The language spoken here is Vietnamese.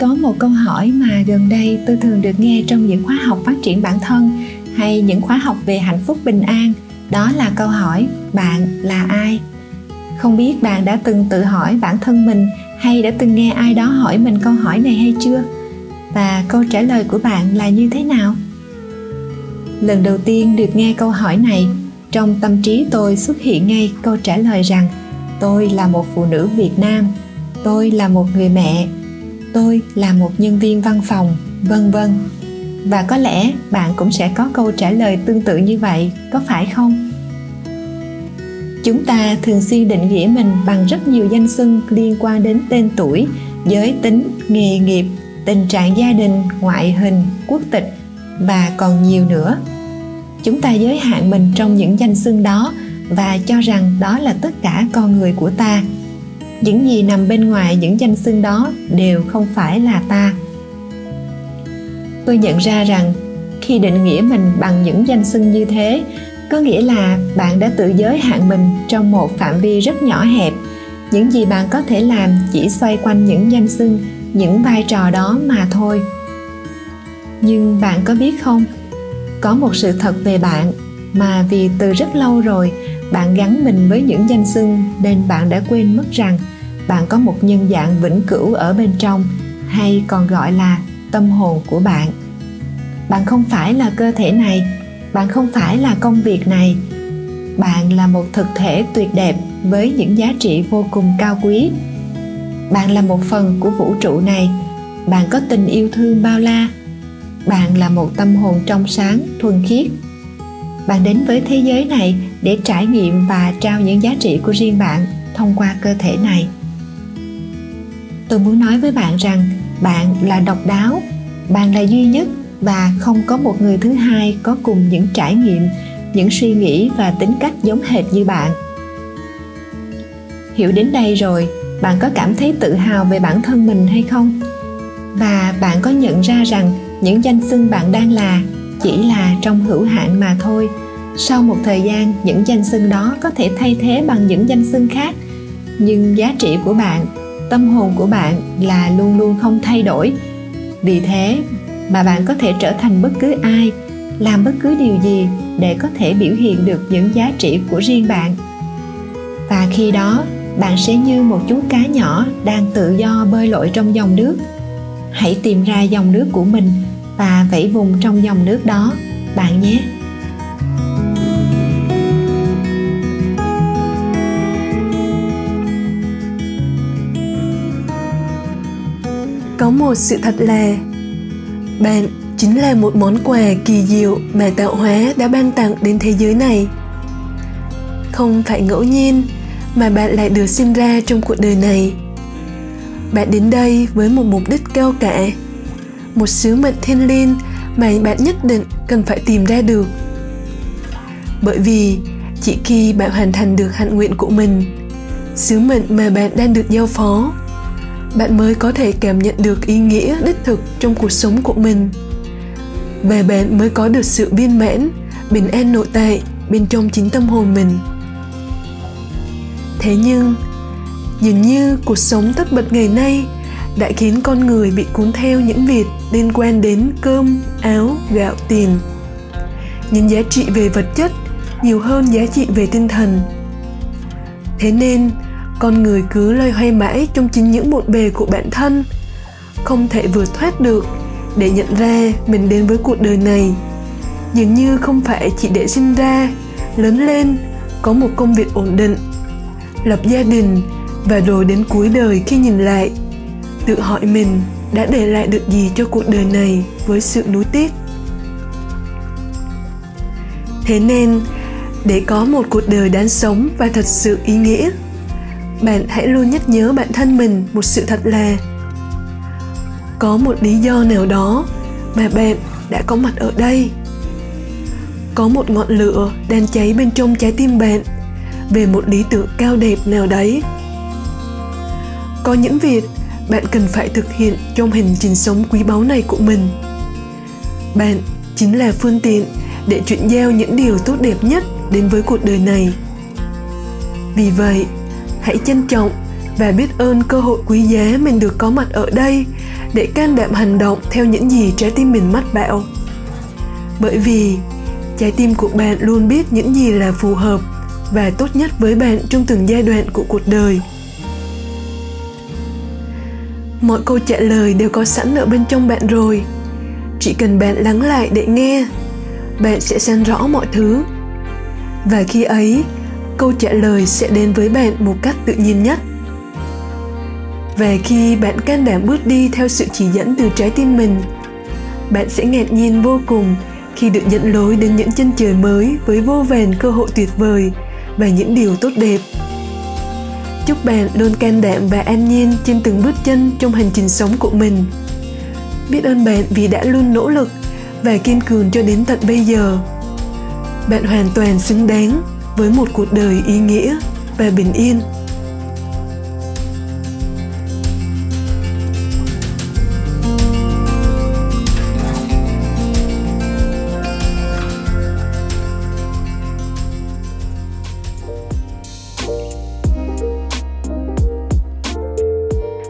Có một câu hỏi mà gần đây tôi thường được nghe trong những khóa học phát triển bản thân hay những khóa học về hạnh phúc bình an, đó là câu hỏi bạn là ai? Không biết bạn đã từng tự hỏi bản thân mình hay đã từng nghe ai đó hỏi mình câu hỏi này hay chưa? Và câu trả lời của bạn là như thế nào? Lần đầu tiên được nghe câu hỏi này, trong tâm trí tôi xuất hiện ngay câu trả lời rằng tôi là một phụ nữ Việt Nam, tôi là một người mẹ tôi là một nhân viên văn phòng, vân vân. Và có lẽ bạn cũng sẽ có câu trả lời tương tự như vậy, có phải không? Chúng ta thường xuyên định nghĩa mình bằng rất nhiều danh xưng liên quan đến tên tuổi, giới tính, nghề nghiệp, tình trạng gia đình, ngoại hình, quốc tịch và còn nhiều nữa. Chúng ta giới hạn mình trong những danh xưng đó và cho rằng đó là tất cả con người của ta những gì nằm bên ngoài những danh xưng đó đều không phải là ta. Tôi nhận ra rằng, khi định nghĩa mình bằng những danh xưng như thế, có nghĩa là bạn đã tự giới hạn mình trong một phạm vi rất nhỏ hẹp. Những gì bạn có thể làm chỉ xoay quanh những danh xưng, những vai trò đó mà thôi. Nhưng bạn có biết không? Có một sự thật về bạn mà vì từ rất lâu rồi bạn gắn mình với những danh xưng nên bạn đã quên mất rằng bạn có một nhân dạng vĩnh cửu ở bên trong hay còn gọi là tâm hồn của bạn. Bạn không phải là cơ thể này, bạn không phải là công việc này. Bạn là một thực thể tuyệt đẹp với những giá trị vô cùng cao quý. Bạn là một phần của vũ trụ này, bạn có tình yêu thương bao la. Bạn là một tâm hồn trong sáng, thuần khiết bạn đến với thế giới này để trải nghiệm và trao những giá trị của riêng bạn thông qua cơ thể này. Tôi muốn nói với bạn rằng bạn là độc đáo, bạn là duy nhất và không có một người thứ hai có cùng những trải nghiệm, những suy nghĩ và tính cách giống hệt như bạn. Hiểu đến đây rồi, bạn có cảm thấy tự hào về bản thân mình hay không? Và bạn có nhận ra rằng những danh xưng bạn đang là chỉ là trong hữu hạn mà thôi. Sau một thời gian, những danh xưng đó có thể thay thế bằng những danh xưng khác. Nhưng giá trị của bạn, tâm hồn của bạn là luôn luôn không thay đổi. Vì thế mà bạn có thể trở thành bất cứ ai, làm bất cứ điều gì để có thể biểu hiện được những giá trị của riêng bạn. Và khi đó, bạn sẽ như một chú cá nhỏ đang tự do bơi lội trong dòng nước. Hãy tìm ra dòng nước của mình và vẫy vùng trong dòng nước đó. Bạn nhé. Có một sự thật là, bạn chính là một món quà kỳ diệu mà tạo hóa đã ban tặng đến thế giới này. Không phải ngẫu nhiên mà bạn lại được sinh ra trong cuộc đời này. Bạn đến đây với một mục đích cao cả một sứ mệnh thiên liêng mà bạn nhất định cần phải tìm ra được. Bởi vì chỉ khi bạn hoàn thành được hạnh nguyện của mình, sứ mệnh mà bạn đang được giao phó, bạn mới có thể cảm nhận được ý nghĩa đích thực trong cuộc sống của mình. Và bạn mới có được sự viên mãn, bình an nội tại bên trong chính tâm hồn mình. Thế nhưng, dường như cuộc sống tất bật ngày nay đã khiến con người bị cuốn theo những việc liên quan đến cơm, áo, gạo, tiền. Những giá trị về vật chất nhiều hơn giá trị về tinh thần. Thế nên, con người cứ loay hoay mãi trong chính những bộn bề của bản thân, không thể vượt thoát được để nhận ra mình đến với cuộc đời này. Dường như không phải chỉ để sinh ra, lớn lên, có một công việc ổn định, lập gia đình và rồi đến cuối đời khi nhìn lại tự hỏi mình đã để lại được gì cho cuộc đời này với sự nuối tiếc. Thế nên, để có một cuộc đời đáng sống và thật sự ý nghĩa, bạn hãy luôn nhắc nhớ bản thân mình một sự thật là, có một lý do nào đó mà bạn đã có mặt ở đây. Có một ngọn lửa đang cháy bên trong trái tim bạn về một lý tưởng cao đẹp nào đấy. Có những việc bạn cần phải thực hiện trong hành trình sống quý báu này của mình. Bạn chính là phương tiện để chuyển giao những điều tốt đẹp nhất đến với cuộc đời này. Vì vậy, hãy trân trọng và biết ơn cơ hội quý giá mình được có mặt ở đây để can đảm hành động theo những gì trái tim mình mách bảo. Bởi vì, trái tim của bạn luôn biết những gì là phù hợp và tốt nhất với bạn trong từng giai đoạn của cuộc đời mọi câu trả lời đều có sẵn ở bên trong bạn rồi. Chỉ cần bạn lắng lại để nghe, bạn sẽ xem rõ mọi thứ. Và khi ấy, câu trả lời sẽ đến với bạn một cách tự nhiên nhất. Và khi bạn can đảm bước đi theo sự chỉ dẫn từ trái tim mình, bạn sẽ ngạc nhiên vô cùng khi được dẫn lối đến những chân trời mới với vô vàn cơ hội tuyệt vời và những điều tốt đẹp chúc bạn luôn can đảm và an nhiên trên từng bước chân trong hành trình sống của mình. Biết ơn bạn vì đã luôn nỗ lực và kiên cường cho đến tận bây giờ. Bạn hoàn toàn xứng đáng với một cuộc đời ý nghĩa và bình yên.